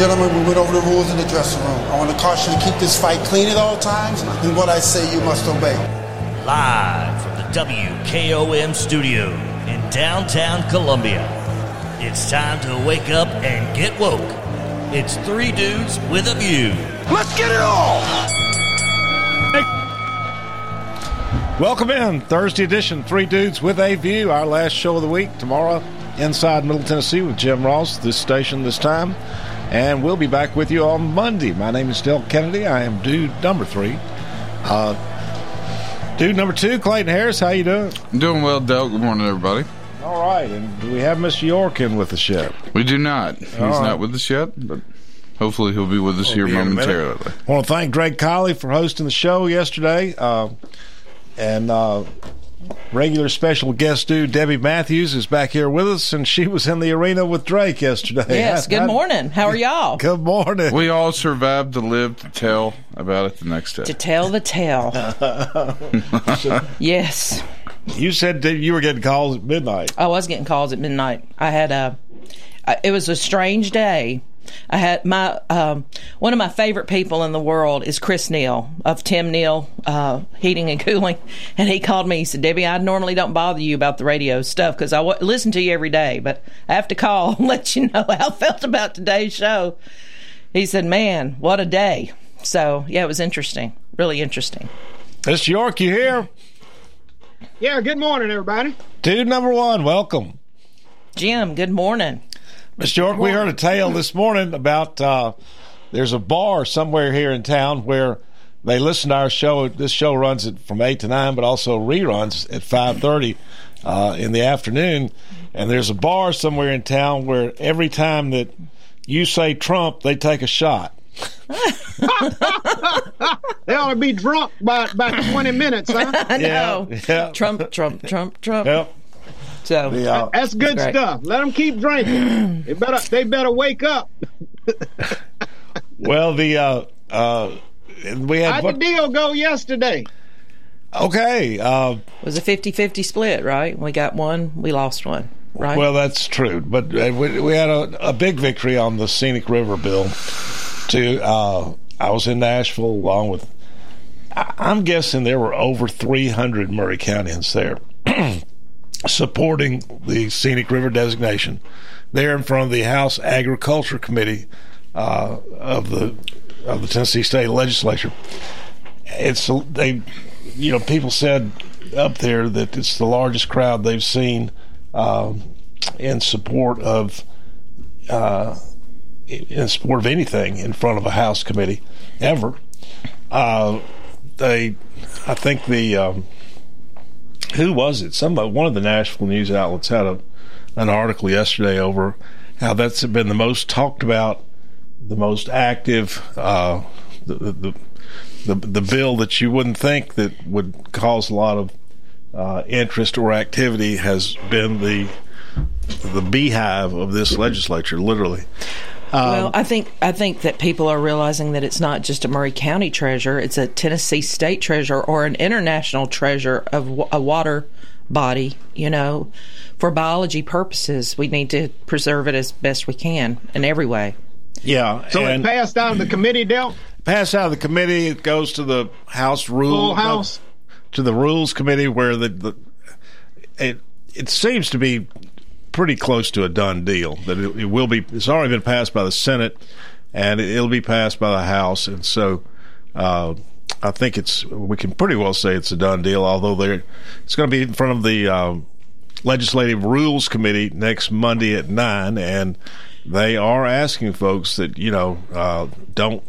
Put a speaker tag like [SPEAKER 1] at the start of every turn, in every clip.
[SPEAKER 1] Gentlemen, we went over the rules in the dressing room. I want to caution you to keep this fight clean at all times, and what I say you must obey.
[SPEAKER 2] Live from the WKOM studio in downtown Columbia. It's time to wake up and get woke. It's three dudes with a view.
[SPEAKER 3] Let's get it all!
[SPEAKER 4] Welcome in, Thursday edition, Three Dudes with a View, our last show of the week. Tomorrow, inside Middle Tennessee with Jim Ross, this station this time. And we'll be back with you on Monday. My name is Del Kennedy. I am dude number three. Uh, dude number two, Clayton Harris, how you doing?
[SPEAKER 5] I'm doing well, Del. Good morning, everybody.
[SPEAKER 4] All right, and do we have Mr. York in with us yet?
[SPEAKER 5] We do not. He's
[SPEAKER 4] right.
[SPEAKER 5] not with us yet, but hopefully he'll be with us here
[SPEAKER 4] be here in a minute.
[SPEAKER 5] momentarily.
[SPEAKER 4] I want to thank Greg Colley for hosting the show yesterday. Uh, and uh, regular special guest dude Debbie Matthews is back here with us, and she was in the arena with Drake yesterday.
[SPEAKER 6] Yes,
[SPEAKER 4] How-
[SPEAKER 6] good
[SPEAKER 4] how-
[SPEAKER 6] morning. How are y'all?
[SPEAKER 4] Good morning.
[SPEAKER 5] We all survived to live to tell about it the next day.
[SPEAKER 6] To tell the tale. yes.
[SPEAKER 4] You said that you were getting calls at midnight.
[SPEAKER 6] I was getting calls at midnight. I had a, I- it was a strange day. I had my, um, one of my favorite people in the world is Chris Neal of Tim Neal uh, Heating and Cooling. And he called me. He said, Debbie, I normally don't bother you about the radio stuff because I w- listen to you every day, but I have to call and let you know how I felt about today's show. He said, man, what a day. So, yeah, it was interesting. Really interesting.
[SPEAKER 4] Mr. York, you here?
[SPEAKER 7] Yeah, good morning, everybody.
[SPEAKER 4] Dude number one, welcome.
[SPEAKER 6] Jim, good morning.
[SPEAKER 4] Mr. York, we heard a tale this morning about uh, there's a bar somewhere here in town where they listen to our show. This show runs it from eight to nine, but also reruns at five thirty uh, in the afternoon. And there's a bar somewhere in town where every time that you say Trump, they take a shot.
[SPEAKER 7] They ought to be drunk by by 20 minutes, huh?
[SPEAKER 6] I know.
[SPEAKER 4] Yeah, yeah.
[SPEAKER 6] Trump, Trump, Trump, Trump.
[SPEAKER 4] Yep.
[SPEAKER 6] So,
[SPEAKER 4] The,
[SPEAKER 7] That's good
[SPEAKER 6] Great.
[SPEAKER 7] stuff. Let them keep drinking. They better they better wake up.
[SPEAKER 4] well, the uh, uh, we had
[SPEAKER 7] How'd the deal go yesterday?
[SPEAKER 4] okay. Uh,
[SPEAKER 6] it was a 50 50 split, right? We got one, we lost one, right?
[SPEAKER 4] Well, that's true, but uh, we, we had a, a big victory on the scenic river bill. To uh, I was in Nashville along with. I- I'm guessing there were over 300 Maury Countians there supporting the scenic river designation. There in front of the House Agriculture Committee uh, of the of the Tennessee State Legislature. It's they, you know, people said up there that it's the largest crowd they've seen um, in support of uh, in support of anything in front of a House committee ever. Uh, they, I think the um, who was it? Somebody, one of the Nashville news outlets had a an article yesterday over how that's been the most talked about, the most active, uh, the, the the the bill that you wouldn't think that would cause a lot of uh, interest or activity has been the the beehive of this legislature, literally.
[SPEAKER 6] Well, um, I think I think that people are realizing that it's not just a Maury County treasure; it's a Tennessee state treasure or an international treasure of wa- a water body. You know, for biology purposes, we need to preserve it as best we can in every way.
[SPEAKER 4] Yeah,
[SPEAKER 7] So
[SPEAKER 4] and
[SPEAKER 7] it passed out of the committee, Del?
[SPEAKER 4] passed out of the committee. It goes to the House Rules
[SPEAKER 7] Full uh, House?
[SPEAKER 4] to the Rules Committee, where the, the it it seems to be pretty close to a done deal. That it, it will be. It's already been passed by the Senate, and it, will be passed by the House, and so. Uh, I think it's we can pretty well say it's a done deal. Although there, it's going to be in front of the um, Legislative Rules Committee next Monday at nine, and they are asking folks that you know uh, don't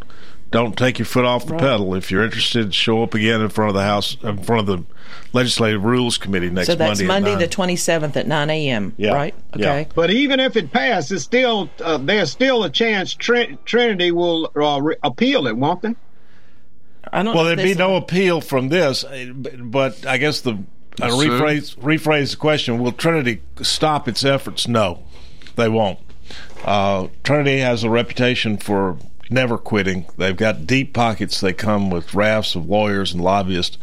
[SPEAKER 4] don't take your foot off the pedal. If you're interested, show up again in front of the House, in front of the Legislative Rules Committee next Monday.
[SPEAKER 6] so that's
[SPEAKER 4] Monday.
[SPEAKER 6] Monday, the twenty seventh at nine a.m.
[SPEAKER 4] Yeah.
[SPEAKER 6] Right?
[SPEAKER 4] Yeah.
[SPEAKER 6] Okay.
[SPEAKER 7] But even if it passed, it's still uh, there's still a chance Trin- Trinity will uh, re- appeal it, won't they?
[SPEAKER 6] I don't.
[SPEAKER 4] Well, there'd be no appeal from this, uh, but- but I guess the I
[SPEAKER 5] Sue?
[SPEAKER 4] rephrase rephrase the question: Will Trinity stop its efforts? No, they won't. Uh, Trinity has a reputation for never quitting. They've got deep pockets. They come with rafts of lawyers and lobbyists.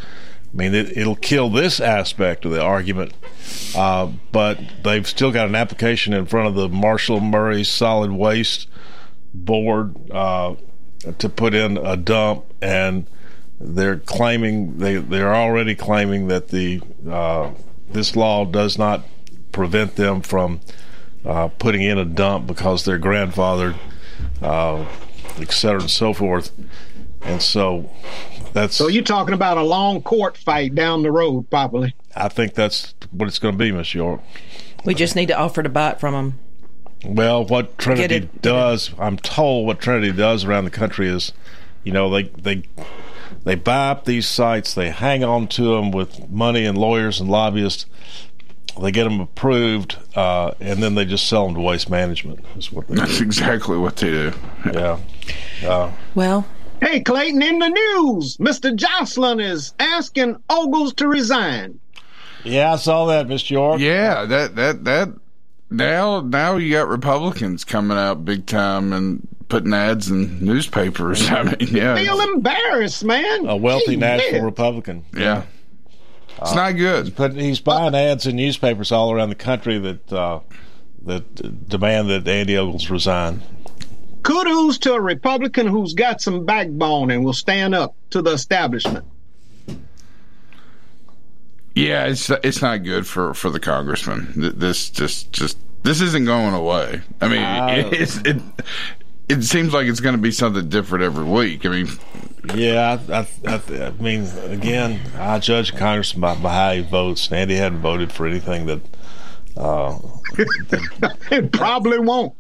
[SPEAKER 4] I mean, it, it'll kill this aspect of the argument, uh, but they've still got an application in front of the Marshall Maury Solid Waste board uh, to put in a dump, and they're claiming they they're already claiming that the uh, this law does not prevent them from uh, putting in a dump because they're grandfathered, uh, et cetera, and so forth. And so that's
[SPEAKER 7] So you're talking about a long court fight down the road, probably.
[SPEAKER 4] I think that's what it's going to be, Miss York.
[SPEAKER 6] We just need to offer to buy it from them.
[SPEAKER 4] Well, what Trinity
[SPEAKER 6] it-
[SPEAKER 4] does, I'm told, what Trinity does around the country is, you know, they they they buy up these sites, they hang on to them with money and lawyers and lobbyists. They get them approved, uh, and then they just sell them to waste management. Is what they
[SPEAKER 5] That's
[SPEAKER 4] do.
[SPEAKER 5] exactly what they do.
[SPEAKER 4] Yeah. Uh,
[SPEAKER 6] Well,
[SPEAKER 7] Hey, Clayton, in the news, Mr. Jocelyn is asking Ogles to resign.
[SPEAKER 4] yeah, I saw that, Mr. York.
[SPEAKER 5] Yeah, that that that now now you got Republicans coming out big time and putting ads in newspapers. I mean, yeah, I
[SPEAKER 7] Feel embarrassed, man.
[SPEAKER 4] A wealthy
[SPEAKER 7] Gee
[SPEAKER 4] national
[SPEAKER 7] whiz.
[SPEAKER 4] Republican.
[SPEAKER 5] yeah, it's not good.
[SPEAKER 4] But he's buying ads in newspapers all around the country that uh, that demand that Andy Ogles resign.
[SPEAKER 7] Kudos to a Republican who's got some backbone and will stand up to the establishment.
[SPEAKER 5] Yeah, it's it's not good for for the congressman. This just just this isn't going away. I mean,
[SPEAKER 4] Uh,
[SPEAKER 5] it's it. It seems like it's going to be something different every week. I mean,
[SPEAKER 4] Yeah, I, I, I, I mean, again, I judge a congressman by, by how he votes. And Andy hadn't voted for anything that. Uh,
[SPEAKER 7] It probably won't.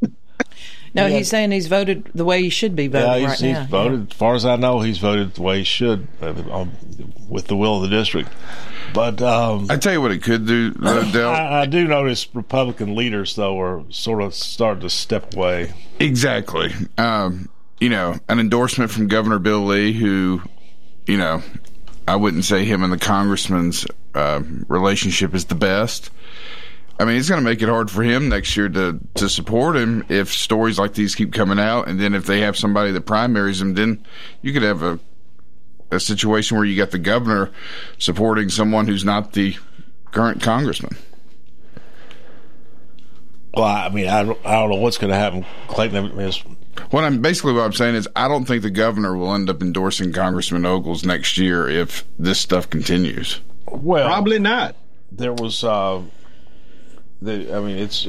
[SPEAKER 6] no, he's saying he's voted the way he should be
[SPEAKER 4] yeah,
[SPEAKER 6] voting
[SPEAKER 4] he's,
[SPEAKER 6] right
[SPEAKER 4] he's
[SPEAKER 6] now.
[SPEAKER 4] voted. As far as I know, he's voted the way he should, uh, um, with the will of the district. But um,
[SPEAKER 5] I tell you what, it could do. though, Del.
[SPEAKER 4] I, I do notice Republican leaders, though, are sort of starting to step away.
[SPEAKER 5] Exactly. Um, you know, an endorsement from Governor Bill Lee, who, you know, I wouldn't say him and the congressman's uh, relationship is the best. I mean, it's going to make it hard for him next year to, to support him if stories like these keep coming out. And then if they have somebody that primaries him, then you could have a, a situation where you got the governor supporting someone who's not the current congressman.
[SPEAKER 4] Well, I mean, I, don't- I don't know what's going to happen. Clayton,
[SPEAKER 5] What I'm basically what I'm saying is I don't think the governor will end up endorsing Congressman Ogles next year if this stuff continues.
[SPEAKER 4] well,
[SPEAKER 7] Probably not.
[SPEAKER 4] there was uh the I mean it's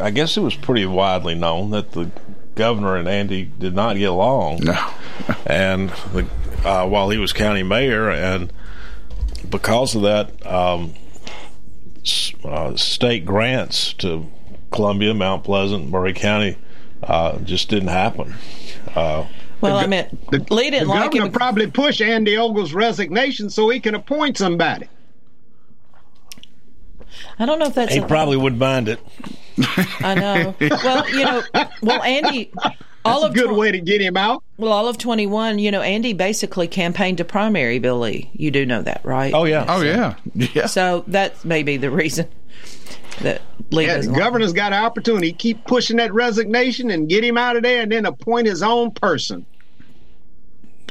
[SPEAKER 4] I guess it was pretty widely known that the governor and Andy did not get along
[SPEAKER 5] No.
[SPEAKER 4] and the, uh, while he was county mayor and because of that um, uh, state grants to Columbia, Mount Pleasant, Maury County uh, just didn't happen. Uh,
[SPEAKER 6] well, I mean, Lee
[SPEAKER 7] The
[SPEAKER 6] didn't like
[SPEAKER 7] governor
[SPEAKER 6] him.
[SPEAKER 7] probably push Andy Ogles' resignation so he can appoint somebody.
[SPEAKER 6] I don't know if that's.
[SPEAKER 4] he
[SPEAKER 6] a-
[SPEAKER 4] probably would mind it.
[SPEAKER 6] I know. Well, you know, well, Andy, all
[SPEAKER 7] That's a
[SPEAKER 6] of
[SPEAKER 7] good
[SPEAKER 6] tw-
[SPEAKER 7] way to get him out.
[SPEAKER 6] well, all of twenty one. You know, Andy basically campaigned to primary Billy. You do know that, right?
[SPEAKER 4] Oh yeah.
[SPEAKER 5] Oh yeah. Yeah.
[SPEAKER 6] So that may be the reason that Lee
[SPEAKER 7] Yeah, the
[SPEAKER 6] doesn't.
[SPEAKER 7] governor's got an opportunity. Keep pushing that resignation and get him out of there and then appoint his own person.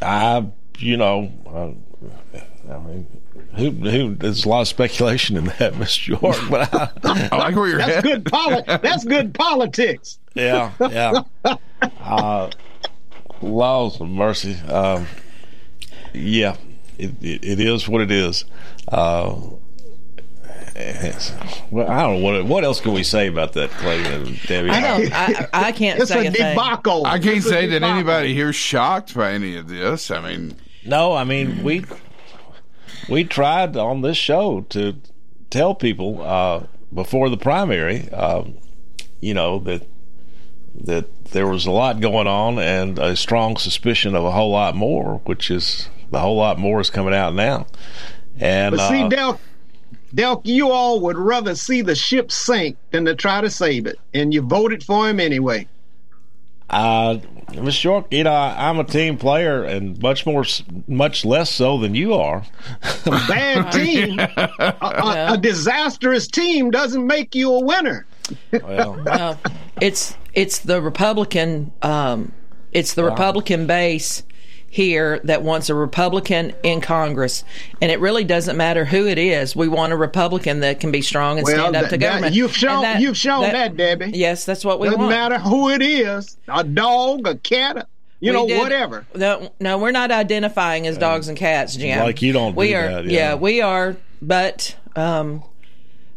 [SPEAKER 4] I, you know, uh, I mean, who, who? There's a lot of speculation in that, Miss York. But I,
[SPEAKER 5] I like where you're
[SPEAKER 7] That's
[SPEAKER 5] at.
[SPEAKER 7] good poli- That's good politics.
[SPEAKER 4] yeah, yeah. Uh, laws of mercy. Um, yeah, it, it, it is what it is. Uh, it's- well, I don't know what what else can we say about that, Clay and Debbie.
[SPEAKER 6] I don't. I, I can't
[SPEAKER 7] It's
[SPEAKER 6] say
[SPEAKER 7] a
[SPEAKER 6] a thing.
[SPEAKER 7] debacle.
[SPEAKER 5] I can't
[SPEAKER 7] It's
[SPEAKER 5] say that
[SPEAKER 7] debacle.
[SPEAKER 5] anybody here's shocked by any of this. I mean,
[SPEAKER 4] No, I mean we we tried on this show to tell people uh, before the primary, um, you know that that there was a lot going on and a strong suspicion of a whole lot more, which is the whole lot more is coming out now. And
[SPEAKER 7] But see,
[SPEAKER 4] uh,
[SPEAKER 7] Delk, Delk, you all would rather see the ship sink than to try to save it, and you voted for him anyway.
[SPEAKER 4] Uh, Miss York, you know, I, I'm a team player, and much more, much less so than you are.
[SPEAKER 7] A bad team, a, a, a disastrous team doesn't make you a winner.
[SPEAKER 4] well,
[SPEAKER 6] No, it's it's the Republican. Um, it's the Republican base here that wants a Republican in Congress, and it really doesn't matter who it is. We want a Republican that can be strong and
[SPEAKER 7] Well,
[SPEAKER 6] stand up
[SPEAKER 7] that-
[SPEAKER 6] to
[SPEAKER 7] that-
[SPEAKER 6] government.
[SPEAKER 7] you've shown-
[SPEAKER 6] And
[SPEAKER 7] you've shown that, Debbie.
[SPEAKER 6] Yes, that's what we
[SPEAKER 7] Doesn't
[SPEAKER 6] want.
[SPEAKER 7] matter who it is, a dog, a cat, you
[SPEAKER 6] We
[SPEAKER 7] know,
[SPEAKER 6] did-
[SPEAKER 7] whatever.
[SPEAKER 6] No, no, we're not identifying as dogs and cats, Jim.
[SPEAKER 4] Like you don't
[SPEAKER 6] We
[SPEAKER 4] do
[SPEAKER 6] are.
[SPEAKER 4] that, yeah.
[SPEAKER 6] we are. But, um,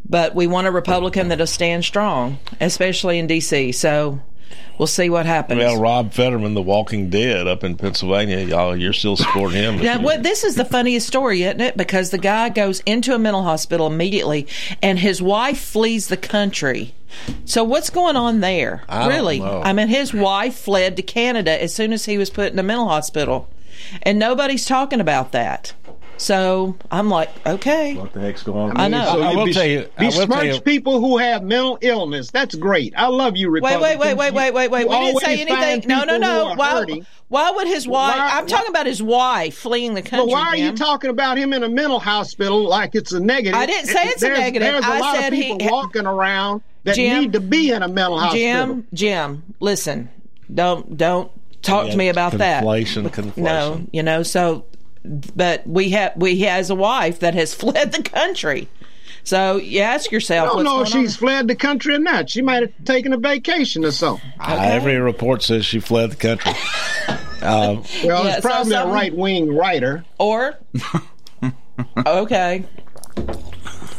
[SPEAKER 6] but we want a Republican that'll stand strong, especially in D.C. So we'll see what happens.
[SPEAKER 4] Well, Rob Fetterman, The Walking Dead, up in Pennsylvania, y'all, you're still supporting him.
[SPEAKER 6] Now, what this is the funniest story, isn't it? Because the guy goes into a mental hospital immediately, and his wife flees the country. So what's going on there?
[SPEAKER 4] I
[SPEAKER 6] really? I mean, his wife fled to Canada as soon as he was put in a mental hospital, and nobody's talking about that. So I'm like, okay.
[SPEAKER 4] What the heck's going on?
[SPEAKER 6] I know.
[SPEAKER 7] So
[SPEAKER 4] I will
[SPEAKER 7] bes-
[SPEAKER 4] tell you. I will
[SPEAKER 7] Besmirch people who have mental illness. That's great. I love you,
[SPEAKER 6] Wait,
[SPEAKER 7] Republicans.
[SPEAKER 6] wait, wait, wait, wait, wait, wait.
[SPEAKER 7] You
[SPEAKER 6] We didn't say
[SPEAKER 7] always find
[SPEAKER 6] anything. No, no,
[SPEAKER 7] people
[SPEAKER 6] no.
[SPEAKER 7] who are
[SPEAKER 6] Why?
[SPEAKER 7] hurting.
[SPEAKER 6] Why would his wife?
[SPEAKER 7] Why-
[SPEAKER 6] I'm talking about his wife fleeing the country.
[SPEAKER 7] But why are you talking about him in a mental hospital like it's a negative?
[SPEAKER 6] I didn't say it's a negative.
[SPEAKER 7] There's a
[SPEAKER 6] I
[SPEAKER 7] lot
[SPEAKER 6] said
[SPEAKER 7] of
[SPEAKER 6] he-
[SPEAKER 7] people walking around that
[SPEAKER 6] Jim-
[SPEAKER 7] need to be in a mental hospital.
[SPEAKER 6] Jim, Jim, listen. Don't don't talk
[SPEAKER 4] Yeah,
[SPEAKER 6] to me about that.
[SPEAKER 4] conflation,
[SPEAKER 6] No, you know. So, but we have we has a wife that has fled the country. So you ask yourself,
[SPEAKER 7] I don't
[SPEAKER 6] what's
[SPEAKER 7] know if
[SPEAKER 6] going
[SPEAKER 7] she's fled the country or not. She might have taken a vacation or something.
[SPEAKER 4] Uh, every report says she fled the country. Uh,
[SPEAKER 7] Well,
[SPEAKER 6] Yeah,
[SPEAKER 7] it's
[SPEAKER 6] so
[SPEAKER 7] probably a right wing writer.
[SPEAKER 6] or okay,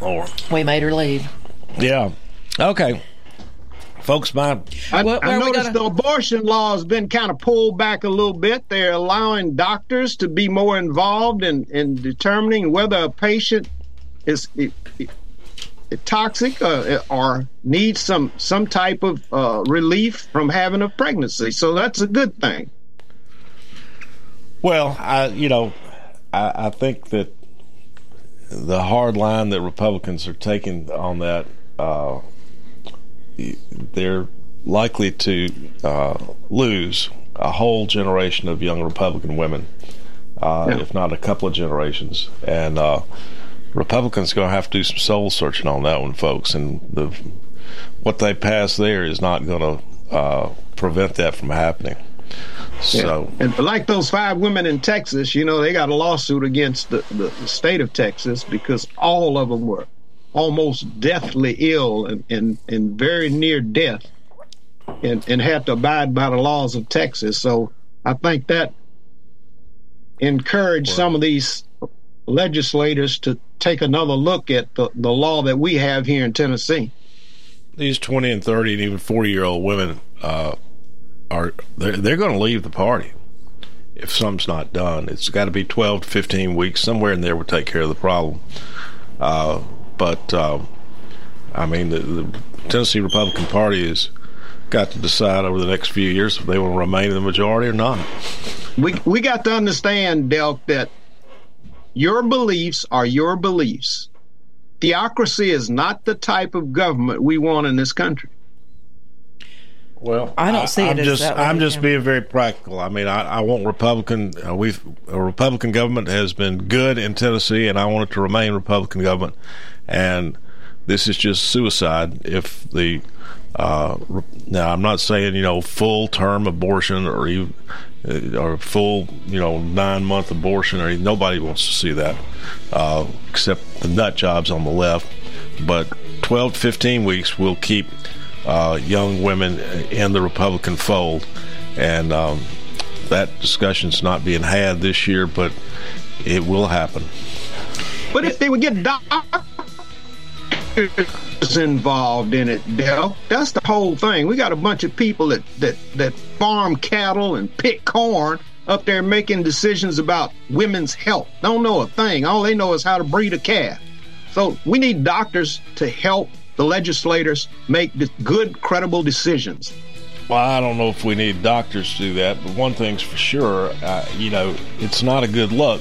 [SPEAKER 4] or
[SPEAKER 6] we made her leave.
[SPEAKER 4] yeah, okay, folks. My
[SPEAKER 7] I,
[SPEAKER 6] What-
[SPEAKER 7] I noticed
[SPEAKER 6] gonna-
[SPEAKER 7] the abortion law has been kind of pulled back a little bit. They're allowing doctors to be more involved in, in determining whether a patient is i- i- toxic uh, or needs some some type of uh, relief from having a pregnancy. So that's a good thing.
[SPEAKER 4] Well, I you know, I, I think that the hard line that Republicans are taking on that, uh, they're likely to uh, lose a whole generation of young Republican women, uh,
[SPEAKER 7] Yeah.
[SPEAKER 4] if not a couple of generations, and uh, Republicans going to have to do some soul searching on that one, folks, and the what they pass there is not going to uh, prevent that from happening. So.
[SPEAKER 7] And like those five women in Texas, you know, they got a lawsuit against the, the state of Texas because all of them were almost deathly ill and, and, and very near death and, and had to abide by the laws of Texas. So I think that encouraged some of these legislators to take another look at the, the law that we have here in Tennessee.
[SPEAKER 4] these 20 and 30 and even 40 year old women uh, are they're, they're going to leave the party if something's not done it's got to be 12 to 15 weeks somewhere in there will take care of the problem uh, but um, i mean the, the tennessee republican party has got to decide over the next few years if they will remain in the majority or not
[SPEAKER 7] we we got to understand, Delk, that your beliefs are your beliefs. Theocracy is not the type of government we want in this country.
[SPEAKER 4] Well,
[SPEAKER 6] I don't see it
[SPEAKER 4] I'm
[SPEAKER 6] as
[SPEAKER 4] just,
[SPEAKER 6] way,
[SPEAKER 4] I'm just being very practical. I mean, I, I want Republican. Uh, we've a Republican government has been good in Tennessee, and I want it to remain Republican government. And this is just suicide if the. Uh, now, I'm not saying you know full term abortion or even uh, or full you know nine month abortion or nobody wants to see that uh, except the nut jobs on the left. But 12 to 15 weeks will keep uh, young women in the Republican fold, and um, that discussion's not being had this year, but it will happen.
[SPEAKER 7] But if they would get doctors involved in it, Dell, that's the whole thing. We got a bunch of people that, that, that farm cattle and pick corn up there making decisions about women's health. Don't know a thing. All they know is how to breed a calf. So we need doctors to help the legislators make good, credible decisions.
[SPEAKER 4] Well, I don't know if we need doctors to do that, but one thing's for sure, uh, you know, it's not a good look.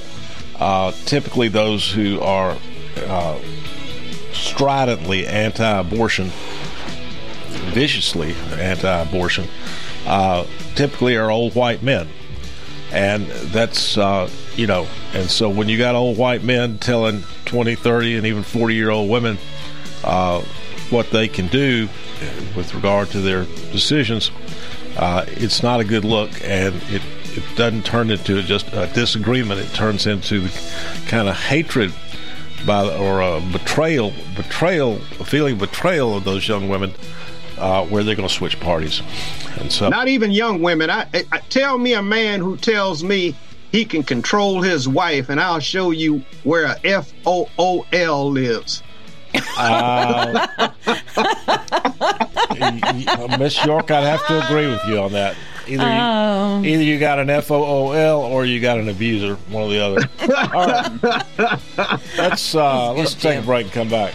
[SPEAKER 4] Uh, typically, those who are uh, stridently anti-abortion, viciously anti-abortion, uh, typically are old white men, and that's uh, you know, and so when you got old white men telling 20, 30, and even 40 year old women uh, what they can do with regard to their decisions, uh, it's not a good look, and it it doesn't turn into just a disagreement. It turns into the kind of hatred by or a betrayal, betrayal, a feeling of betrayal of those young women, uh, where they're going to switch parties. And so,
[SPEAKER 7] not even young women. I, I, tell me a man who tells me he can control his wife, and I'll show you where a F O O L lives. Uh,
[SPEAKER 4] Miss York, I'd have to agree with you on that. Either you, um, either you got an F O O L or you got an abuser, one or the other. All right, let's uh, let's take a break and come back.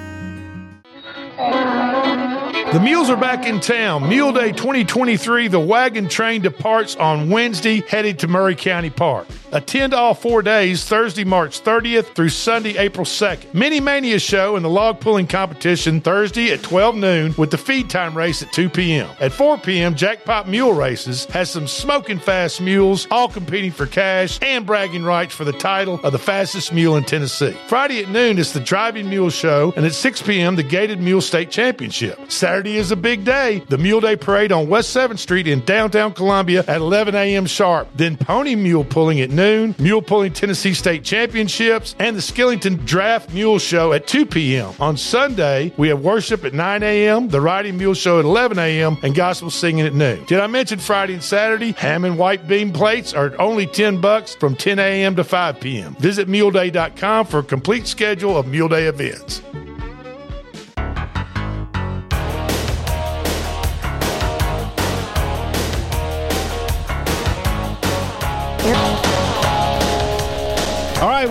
[SPEAKER 8] The mules are back in town. Mule Day 2023, the wagon train departs on Wednesday, headed to Murray County Park. Attend all four days, Thursday, March 30th through Sunday, April 2nd. Mini Mania show and the log pulling competition Thursday at 12 noon with the feed time race at 2 p.m. At 4 p.m., Jackpot Mule Races has some smoking fast mules, all competing for cash and bragging rights for the title of the fastest mule in Tennessee. Friday at noon is the Driving Mule Show, and at 6 p.m., the Gaited Mule State Championship. Saturday is a big day. The Mule Day Parade on West 7th Street in downtown Columbia at 11 a.m. sharp. Then Pony Mule Pulling at noon, Mule Pulling Tennessee State Championships, and the Skillington Draft Mule Show at 2 p.m. On Sunday, we have worship at 9 a.m., the Riding Mule Show at 11 a.m., and gospel singing at noon. Did I mention Friday and Saturday? Ham and white bean plates are only 10 bucks from 10 a.m. to 5 p.m. Visit muleday.com for a complete schedule of Mule Day events.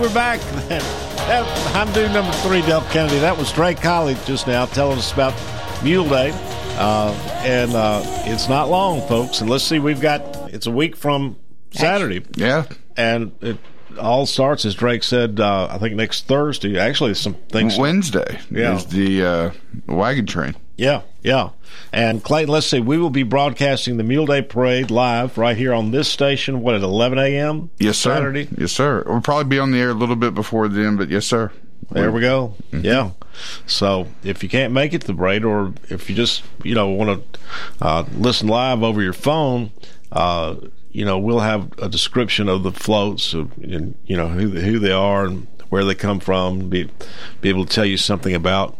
[SPEAKER 4] We're back. I'm doing number three, Del Kennedy. That was Drake College just now telling us about Mule Day. Uh, and uh, it's not long, folks. And let's see, we've got, it's a week from Saturday.
[SPEAKER 5] Yeah.
[SPEAKER 4] And it all starts, as Drake said, uh, I think next Thursday. Actually, some things.
[SPEAKER 5] Wednesday
[SPEAKER 4] Yeah.
[SPEAKER 5] is the uh, wagon train.
[SPEAKER 4] Yeah, yeah. And Clayton, let's see, we will be broadcasting the Mule Day Parade live right here on this station, what, at 11 a.m.?
[SPEAKER 5] Yes, sir.
[SPEAKER 4] Saturday?
[SPEAKER 5] Yes, sir. We'll probably be on the air a little bit before then, but yes, sir.
[SPEAKER 4] There we go. Yeah. So if you can't make it to the parade, or if you just you know want to uh, listen live over your phone, uh, you know we'll have a description of the floats, of, and you know who who they are and where they come from. Be be able to tell you something about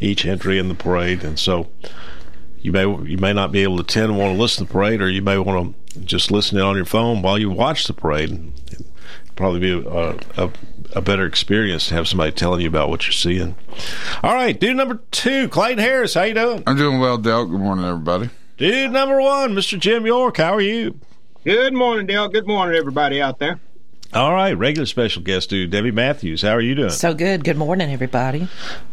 [SPEAKER 4] each entry in the parade, and so you may you may not be able to attend and want to listen to the parade, or you may want to just listen in on your phone while you watch the parade. It'd probably be a, a, a better experience to have somebody telling you about what you're seeing. All right, dude number two, Clayton Harris, how you doing?
[SPEAKER 5] I'm doing well, Del. Good morning, everybody.
[SPEAKER 4] Dude number one, Mr. Jim York, how are you?
[SPEAKER 7] Good morning, Dale. Good morning, everybody out there.
[SPEAKER 4] All right, regular special guest dude, Debbie Matthews, how are you doing?
[SPEAKER 6] So good. Good morning, everybody.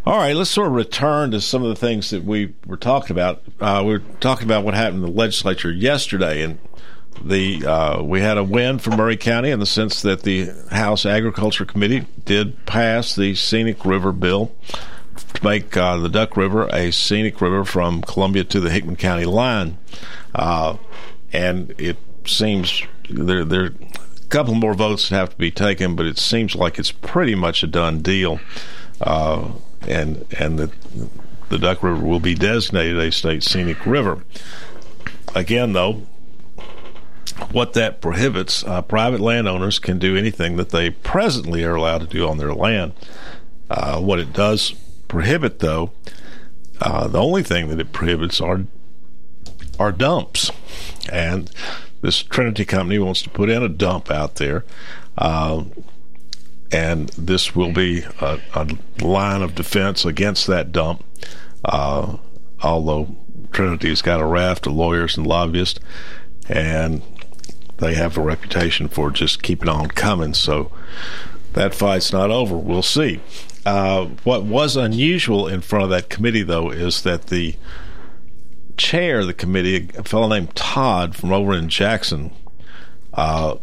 [SPEAKER 4] All right, let's sort of return to some of the things that we were talking about. Uh, we were talking about what happened in the legislature yesterday, and the uh, we had a win for Maury County in the sense that the House Agriculture Committee did pass the scenic river bill to make uh, the Duck River a scenic river from Columbia to the Hickman County line, uh, and it seems there a couple more votes have to be taken, but it seems like it's pretty much a done deal, uh, and and the the Duck River will be designated a state scenic river. Again, though, what that prohibits, uh, private landowners can do anything that they presently are allowed to do on their land. Uh, what it does prohibit, though, uh, the only thing that it prohibits are are dumps, and this Trinity company wants to put in a dump out there, uh, and this will be a, a line of defense against that dump. Uh, although Trinity's got a raft of lawyers and lobbyists, and they have a reputation for just keeping on coming. So that fight's not over. We'll see. Uh, what was unusual in front of that committee, though, is that the chair of the committee, a fellow named Todd from over in Jackson, uh,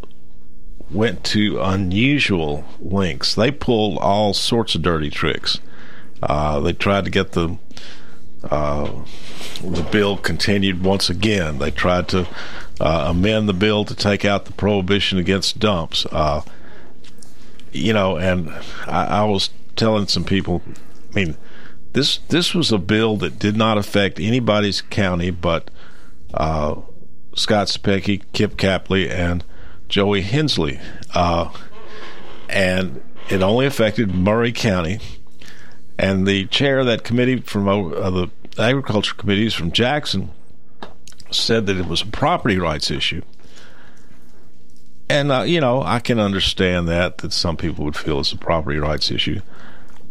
[SPEAKER 4] went to unusual lengths. They pulled all sorts of dirty tricks. Uh, they tried to get the uh, the bill continued once again. They tried to uh, amend the bill to take out the prohibition against dumps. Uh, you know, and I, I was telling some people, I mean, this this was a bill that did not affect anybody's county but uh, Scott Cepicky, Kip Capley, and Joey Hensley, uh, and it only affected Maury County. And the chair of that committee from uh, the agriculture committees from Jackson said that it was a property rights issue. And uh, you know, I can understand that that some people would feel it's a property rights issue,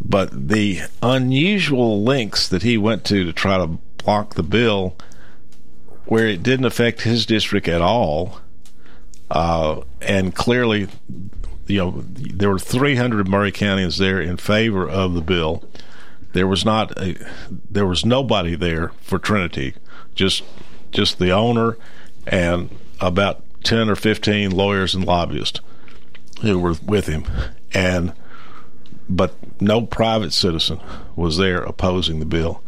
[SPEAKER 4] but the unusual links that he went to to try to block the bill, where it didn't affect his district at all, uh, and clearly, you know, there were 300 Maury counties there in favor of the bill, there was not a, there was nobody there for Trinity, just just the owner and about ten or fifteen lawyers and lobbyists who were with him, and but no private citizen was there opposing the bill.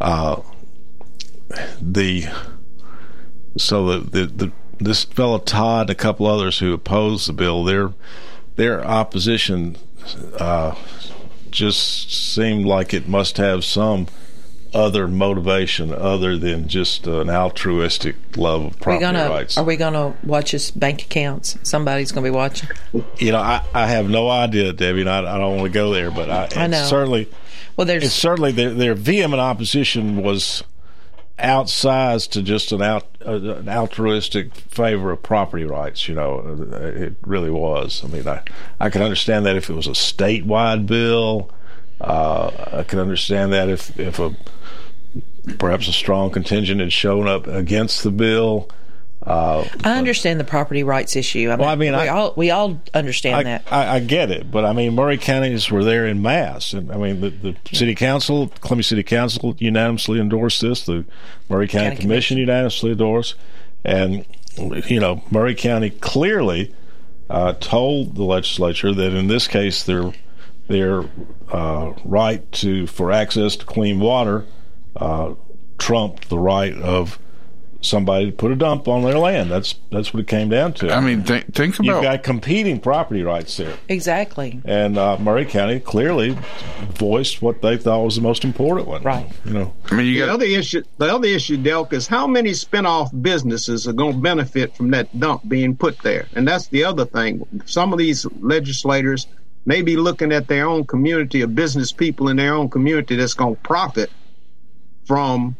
[SPEAKER 4] Uh, the so the, the, the this fellow Todd and a couple others who opposed the bill, their their opposition uh, just seemed like it must have some other motivation other than just an altruistic love of property
[SPEAKER 6] gonna,
[SPEAKER 4] rights.
[SPEAKER 6] Are we going to watch his bank accounts? Somebody's going to be watching.
[SPEAKER 4] You know, I, I have no idea, Debbie, and I, I don't want to go there, but I,
[SPEAKER 6] I know.
[SPEAKER 4] certainly.
[SPEAKER 6] Well, there's
[SPEAKER 4] it's certainly their, their vehement opposition was outsized to just an out uh, an altruistic favor of property rights. You know, it really was. I mean, I I can understand that if it was a statewide bill. Uh, I can understand that if if a perhaps a strong contingent had shown up against the bill. Uh,
[SPEAKER 6] I understand the property rights issue. I mean,
[SPEAKER 4] Well, I mean,
[SPEAKER 6] we
[SPEAKER 4] I-
[SPEAKER 6] all we all understand
[SPEAKER 4] I,
[SPEAKER 6] that.
[SPEAKER 4] I, I get it, but I mean, Maury counties were there in mass, and I mean, the, the city council, Columbia City Council, unanimously endorsed this. The Maury County,
[SPEAKER 6] County
[SPEAKER 4] Commission, unanimously endorsed, and you know, Maury County clearly uh, told the legislature that in this case, their their uh, right to for access to clean water uh, trumped the right of somebody to put a dump on their land. That's that's what it came down to.
[SPEAKER 5] I mean, think, think
[SPEAKER 4] You've got competing property rights there.
[SPEAKER 6] Exactly.
[SPEAKER 4] And uh, Maury County clearly voiced what they thought was the most important one.
[SPEAKER 6] Right.
[SPEAKER 4] You know.
[SPEAKER 5] I mean, you got
[SPEAKER 7] the
[SPEAKER 5] got
[SPEAKER 7] other issue. The other issue, Delk, is how many spin-off businesses are going to benefit from that dump being put there, and that's the other thing. Some of these legislators may be looking at their own community of business people in their own community that's going to profit from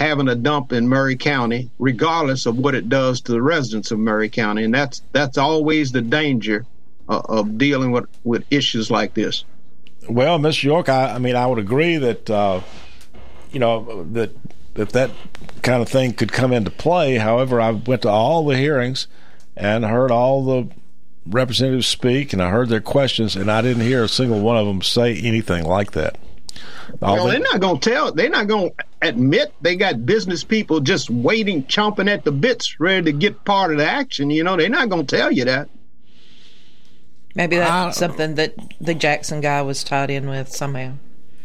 [SPEAKER 7] having a dump in Maury County, regardless of what it does to the residents of Maury County, and that's that's always the danger uh, of dealing with with issues like this.
[SPEAKER 4] Well, Mr. York, I, I mean, I would agree that uh, you know that that that kind of thing could come into play. However, I went to all the hearings and heard all the representatives speak, and I heard their questions, and I didn't hear a single one of them say anything like that. All
[SPEAKER 7] well,
[SPEAKER 4] they-
[SPEAKER 7] they're not going to tell. They're not going to admit they got business people just waiting, chomping at the bits, ready to get part of the action. You know, they're not going to tell you that.
[SPEAKER 6] Maybe that's something that the Jackson guy was tied in with somehow.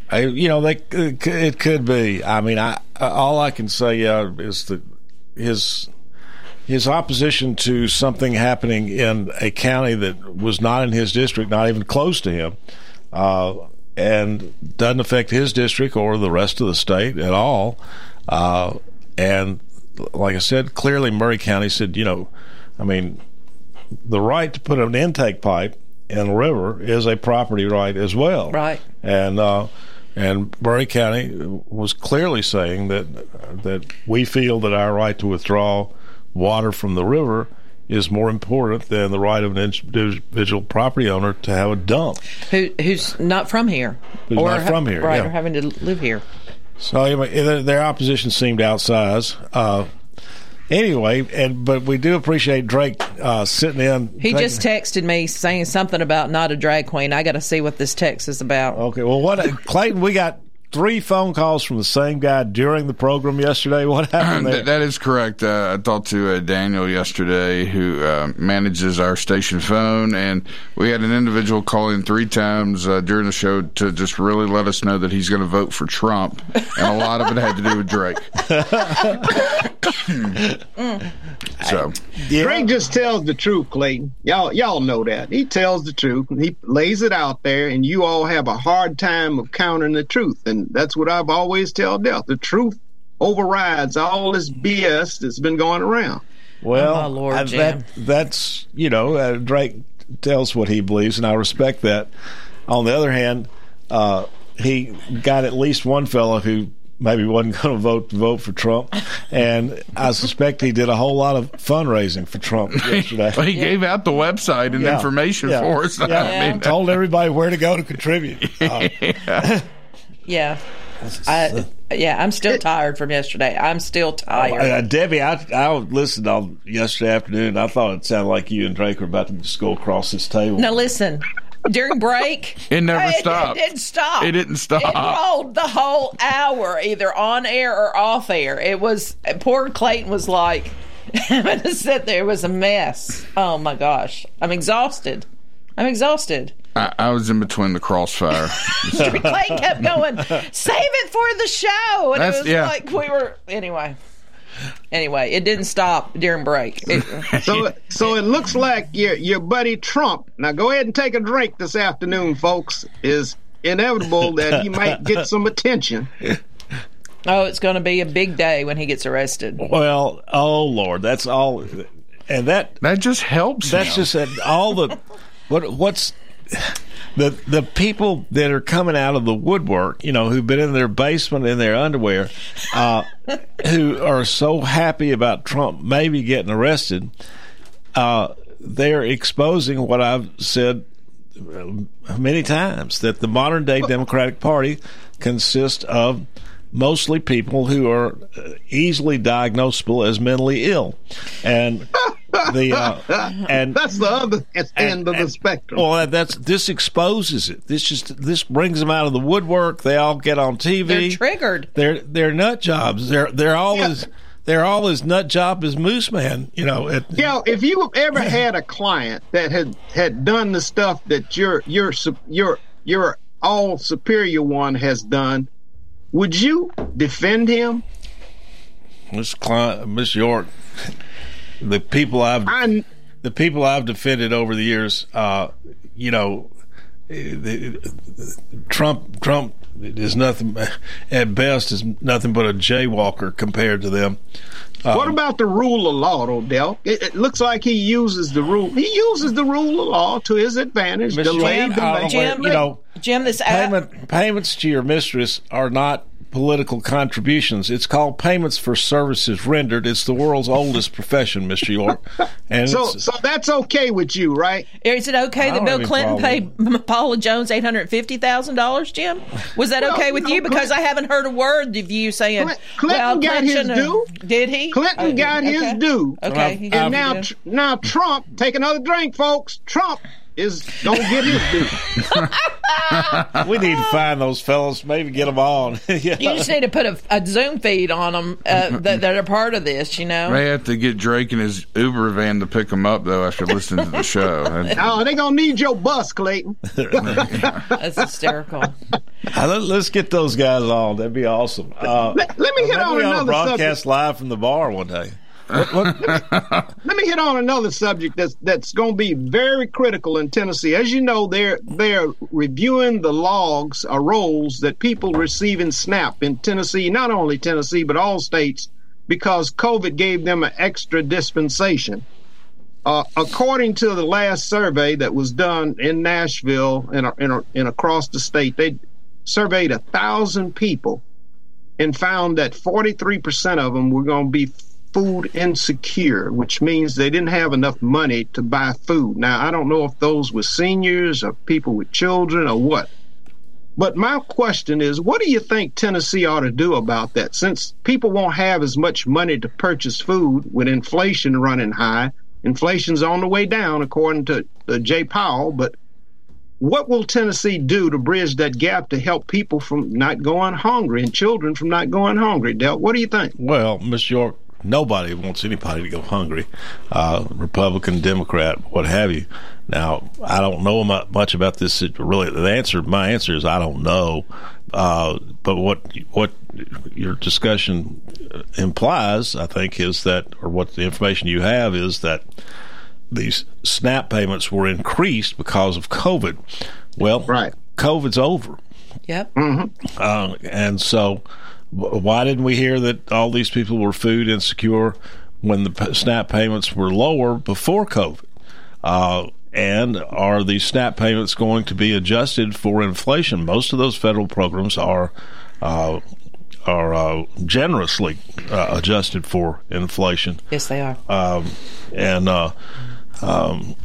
[SPEAKER 4] I, you know, they it could- it could be. I mean, I all I can say uh, is that his his opposition to something happening in a county that was not in his district, not even close to him, uh, and doesn't affect his district or the rest of the state at all. Uh, and like I said, clearly Maury County said, you know, I mean, the right to put an intake pipe in a river is a property right as well.
[SPEAKER 6] Right.
[SPEAKER 4] And uh, and Maury County was clearly saying that that we feel that our right to withdraw water from the river is more important than the right of an individual property owner to have a dump.
[SPEAKER 6] Who who's not from here?
[SPEAKER 4] Who's
[SPEAKER 6] or
[SPEAKER 4] not from here,
[SPEAKER 6] Right,
[SPEAKER 4] yeah.
[SPEAKER 6] or having to live here.
[SPEAKER 4] So anyway, their, their opposition seemed outsized. Uh, anyway, and but we do appreciate Drake uh, sitting in.
[SPEAKER 6] He
[SPEAKER 4] taking-
[SPEAKER 6] just texted me saying something about not a drag queen. I got to see what this text is about.
[SPEAKER 4] Okay, well, what Clayton? We got three phone calls from the same guy during the program yesterday. What happened there?
[SPEAKER 5] That- that is correct. Uh, I talked to uh, Daniel yesterday, who uh, manages our station phone, and we had an individual call in three times uh, during the show to just really let us know that he's going to vote for Trump, and a lot of it had to do with Drake. so,
[SPEAKER 7] Drake just tells the truth, Clayton. Y'all, y'all know that he tells the truth. He lays it out there, and you all have a hard time of countering the truth. And that's what I've always tell Death. The truth overrides all this BS that's been going around.
[SPEAKER 4] Well,
[SPEAKER 6] Oh, Lord, Jim.
[SPEAKER 4] that that's you know uh, Drake tells what he believes, and I respect that. On the other hand, uh, he got at least one fellow who maybe wasn't going to vote to vote for Trump, and I suspect he did a whole lot of fundraising for Trump yesterday.
[SPEAKER 5] Well, he gave out the website and
[SPEAKER 4] Yeah.
[SPEAKER 5] information
[SPEAKER 4] Yeah.
[SPEAKER 5] for us.
[SPEAKER 4] Yeah.
[SPEAKER 5] I mean,
[SPEAKER 4] told everybody where to go to contribute. Uh,
[SPEAKER 6] Yeah. I yeah, I'm still tired from yesterday. I'm still tired.
[SPEAKER 4] Uh, Debbie, I I listened on yesterday afternoon. I thought it sounded like you and Drake were about to just go across this table.
[SPEAKER 6] Now listen, during break.
[SPEAKER 5] It never
[SPEAKER 6] it,
[SPEAKER 5] stopped.
[SPEAKER 6] It, didn't stop.
[SPEAKER 5] It didn't stop.
[SPEAKER 6] It rolled the whole hour, either on air or off air. It was poor Clayton was like having to sit there. It was a mess. Oh my gosh, I'm exhausted. I'm exhausted.
[SPEAKER 5] I, I was in between the crossfire.
[SPEAKER 6] Clayton kept going, save it for the show, and
[SPEAKER 5] That's-
[SPEAKER 6] it was
[SPEAKER 5] yeah.
[SPEAKER 6] like we were anyway. Anyway, it didn't stop during break. It-
[SPEAKER 7] So, so it looks like your your buddy Trump. Now, go ahead and take a drink this afternoon, folks. Is inevitable that he might get some attention.
[SPEAKER 6] oh, it's going to be a big day when he gets arrested.
[SPEAKER 4] Well, oh Lord, that's all, and that
[SPEAKER 5] that just helps.
[SPEAKER 4] That's
[SPEAKER 5] him.
[SPEAKER 4] just all the what what's the the people that are coming out of the woodwork, you know, who've been in their basement in their underwear, uh, who are so happy about Trump maybe getting arrested. Uh, they're exposing what I've said uh, many times that the modern day Democratic Party consists of mostly people who are uh, easily diagnosable as mentally ill, and the uh, and
[SPEAKER 7] that's the other end of the spectrum.
[SPEAKER 4] Well, that's this exposes it. This just this brings them out of the woodwork. They all get on TV.
[SPEAKER 6] They're triggered.
[SPEAKER 4] They're they're nut jobs. They're they're all as they're all as nut job as Moose Man. You know. It,
[SPEAKER 7] You know, if you ever had a client that had had done the stuff that your your your your all superior one has done, would you defend him?
[SPEAKER 4] Miss Klein, Miss York, the people I've the people I've defended over the years, uh, you know, the, Trump Trump is nothing at best is nothing but a jaywalker compared to them. Uh,
[SPEAKER 7] what about the rule of law, Odell? It, it looks like he uses the rule. He uses the rule of law to his advantage.
[SPEAKER 4] Mr.
[SPEAKER 7] Delay,
[SPEAKER 4] Jim,
[SPEAKER 7] delay.
[SPEAKER 4] uh, Jim, you know,
[SPEAKER 6] Jim, this
[SPEAKER 4] payment payments to your mistress are not political contributions. It's called payments for services rendered. It's the world's oldest profession, Mr. York. And
[SPEAKER 7] so, so that's okay with you, right?
[SPEAKER 6] Is it okay
[SPEAKER 4] I
[SPEAKER 6] that Bill Clinton
[SPEAKER 4] problem
[SPEAKER 6] paid Paula Jones eight hundred fifty thousand dollars, Jim? Was that
[SPEAKER 7] Well,
[SPEAKER 6] okay with
[SPEAKER 7] you
[SPEAKER 6] you?
[SPEAKER 7] know,
[SPEAKER 6] Because I haven't heard a word of you saying.
[SPEAKER 7] Clinton
[SPEAKER 6] well,
[SPEAKER 7] got his
[SPEAKER 6] Clinton, uh,
[SPEAKER 7] due.
[SPEAKER 6] Did he?
[SPEAKER 7] Clinton
[SPEAKER 6] Oh,
[SPEAKER 7] got his due.
[SPEAKER 6] Okay, he got
[SPEAKER 7] and
[SPEAKER 6] his
[SPEAKER 7] now,
[SPEAKER 6] due.
[SPEAKER 7] tr- now Trump, take another drink, folks. Trump is gonna get his due.
[SPEAKER 4] we need to find those fellows, maybe get them on. yeah.
[SPEAKER 6] You just need to put a, a Zoom feed on them uh, that, that are part of this. You know.
[SPEAKER 5] They have to get Drake in his Uber van to pick them up, though, after listening to the show.
[SPEAKER 7] oh, they're gonna need your bus, Clayton.
[SPEAKER 6] That's hysterical.
[SPEAKER 4] Uh, let, us get those guys on. That'd be awesome. Uh,
[SPEAKER 7] Let- let me hit
[SPEAKER 4] maybe
[SPEAKER 7] on
[SPEAKER 4] we ought to
[SPEAKER 7] another
[SPEAKER 4] broadcast
[SPEAKER 7] subject.
[SPEAKER 4] live from the bar one day. What, what,
[SPEAKER 7] Let me hit on another subject that's that's going to be very critical in Tennessee. As you know, they're they're reviewing the logs or rolls that people receive in SNAP in Tennessee, not only Tennessee but all states, because COVID gave them an extra dispensation. Uh, according to the last survey that was done in Nashville and, and, and across the state, they surveyed a thousand people and found that 43% of them were going to be food insecure, which means they didn't have enough money to buy food. Now, I don't know if those were seniors or people with children or what. But my question is, what do you think Tennessee ought to do about that? Since people won't have as much money to purchase food with inflation running high, inflation's on the way down, according to uh, Jay Powell, but what will Tennessee do to bridge that gap to help people from not going hungry and children from not going hungry? Del, what do you think?
[SPEAKER 4] well, Miss York, nobody wants anybody to go hungry, uh, Republican, Democrat, what have you. Now, I don't know much about this. Really, the answer, my answer is I don't know. Uh, but what what your discussion implies, I think, is that, or what the information you have is that these SNAP payments were increased because of COVID. Well,
[SPEAKER 7] right.
[SPEAKER 4] COVID's over.
[SPEAKER 6] Yep.
[SPEAKER 4] Uh, and so, w- why didn't we hear that all these people were food insecure when the SNAP payments were lower before COVID? Uh, and are these SNAP payments going to be adjusted for inflation? Most of those federal programs are uh, are uh, generously uh, adjusted for inflation.
[SPEAKER 6] Yes, they are.
[SPEAKER 4] Um, and uh, um,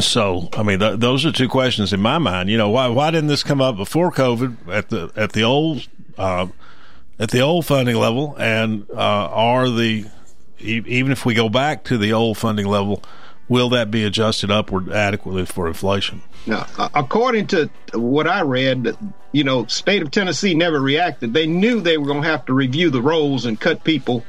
[SPEAKER 4] so, I mean, th- those are two questions in my mind. You know, why why didn't this come up before COVID at the at the old uh, at the old funding level? And uh, are the even if we go back to the old funding level, will that be adjusted upward adequately for inflation?
[SPEAKER 7] Now, according to what I read, you know, state of Tennessee never reacted. They knew they were going to have to review the rolls and cut people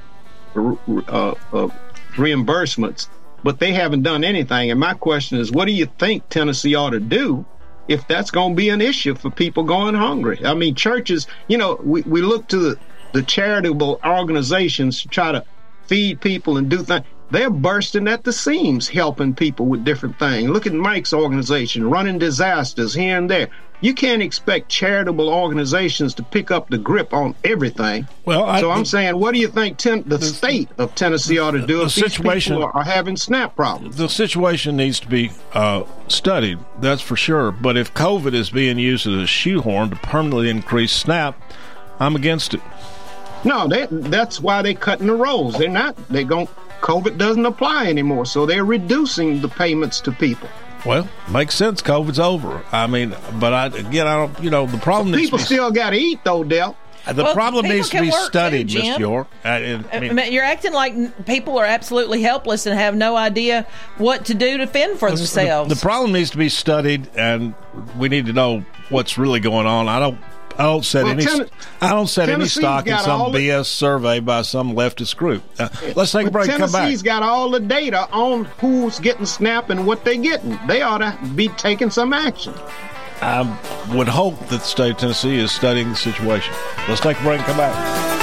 [SPEAKER 7] uh, uh, reimbursements, but they haven't done anything. And my question is, what do you think Tennessee ought to do if that's going to be an issue for people going hungry? I mean, churches, you know, we, we look to the, the charitable organizations to try to feed people and do things. They're bursting at the seams helping people with different things. Look at Mike's organization, running disasters here and there. You can't expect charitable organizations to pick up the grip on everything.
[SPEAKER 4] Well, I,
[SPEAKER 7] so I'm saying, what do you think ten, the, the, state of Tennessee ought to do the if situation, these people are having SNAP problems?
[SPEAKER 4] The situation needs to be uh, studied, that's for sure. But if COVID is being used as a shoehorn to permanently increase SNAP, I'm against it.
[SPEAKER 7] No, that's why they're cutting the rolls. They're not. They're going. COVID doesn't apply anymore, so they're reducing the payments to people.
[SPEAKER 4] Well, makes sense. COVID's over. I mean, but I again, I don't. You know, the problem.
[SPEAKER 7] So people be, still got to eat, though, Del.
[SPEAKER 4] Uh, the
[SPEAKER 6] well,
[SPEAKER 4] problem needs to be studied,
[SPEAKER 6] too,
[SPEAKER 4] Miss York. I,
[SPEAKER 6] I mean, You're acting like people are absolutely helpless and have no idea what to do to fend for themselves.
[SPEAKER 4] The, the problem needs to be studied, and we need to know what's really going on. I don't I don't set well, any. Ten- I don't set any stock in some BS the, survey by some leftist group. Uh, let's take a break.
[SPEAKER 7] Tennessee's
[SPEAKER 4] come back.
[SPEAKER 7] Tennessee's got all the data on who's getting SNAP and what they're getting. They ought to be taking some action.
[SPEAKER 4] I would hope that the state of Tennessee is studying the situation. Let's take a break and come back.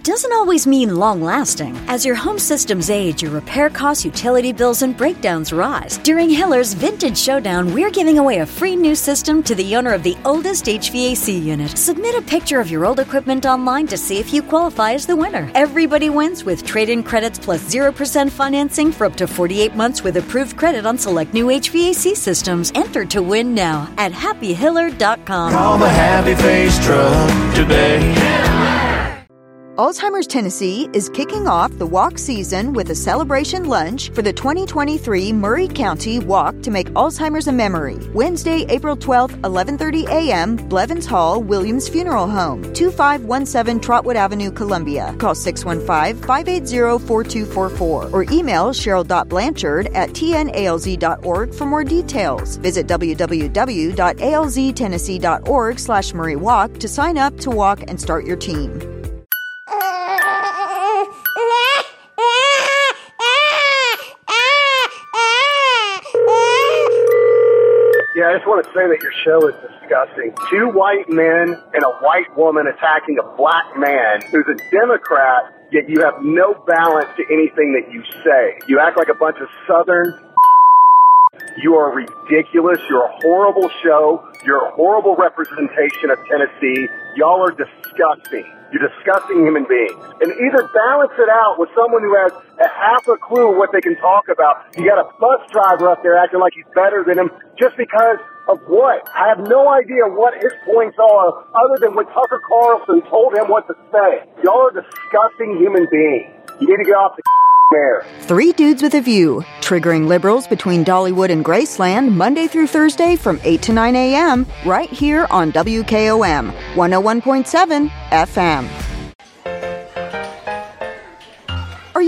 [SPEAKER 9] doesn't always mean long lasting. As your home systems age, your repair costs, utility bills, and breakdowns rise. During Hiller's Vintage Showdown, we're giving away a free new system to the owner of the oldest HVAC unit. Submit a picture of your old equipment online to see if you qualify as the winner. Everybody wins with trade in credits plus 0% financing for up to 48 months with approved credit on select new HVAC systems. Enter to win now at happyhiller.com.
[SPEAKER 10] Call the Happy Face Truck today.
[SPEAKER 3] Alzheimer's Tennessee is kicking off the walk season with a celebration lunch for the 2023 Maury County Walk to Make Alzheimer's a Memory. Wednesday, April 12th, 11:30 a.m., Blevins Hall, Williams Funeral Home, 2517 Trotwood Avenue, Columbia. Call 615-580-4244 or email cheryl.blanchard at tnalz.org for more details. Visit www.alztennessee.org slash Maury Walk to sign up to walk and start your team.
[SPEAKER 11] Yeah, I just want to say that your show is disgusting. Two white men and a white woman attacking a black man who's a Democrat, yet you have no balance to anything that you say. You act like a bunch of Southern. You are ridiculous. You're a horrible show. You're a horrible representation of Tennessee. Y'all are disgusting. You're disgusting human beings. And either balance it out with someone who has half a clue what they can talk about. You got a bus driver up there acting like he's better than him just because of what? I have no idea what his points are other than what Tucker Carlson told him what to say. Y'all are disgusting human beings. You need to get off the air.
[SPEAKER 3] Three Dudes with a View, triggering liberals between Dollywood and Graceland Monday through Thursday from 8 to 9 a.m. right here on WKOM 101.7 FM.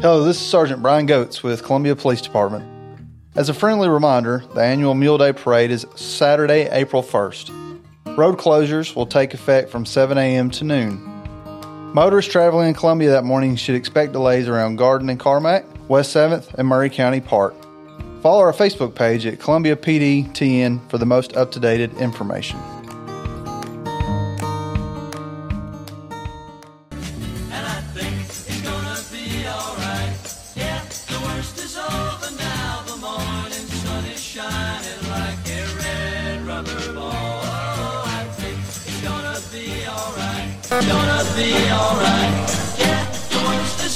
[SPEAKER 10] Hello, this is Sergeant Brian Goetz with Columbia Police Department. As a friendly reminder, the annual Mule Day Parade is Saturday, April 1st. Road closures will take effect from 7 a.m. to noon. Motorists traveling in Columbia that morning should expect delays around Garden and Carmack, West 7th, and Maury County Park. Follow our Facebook page at Columbia PD TN for the most up to date information.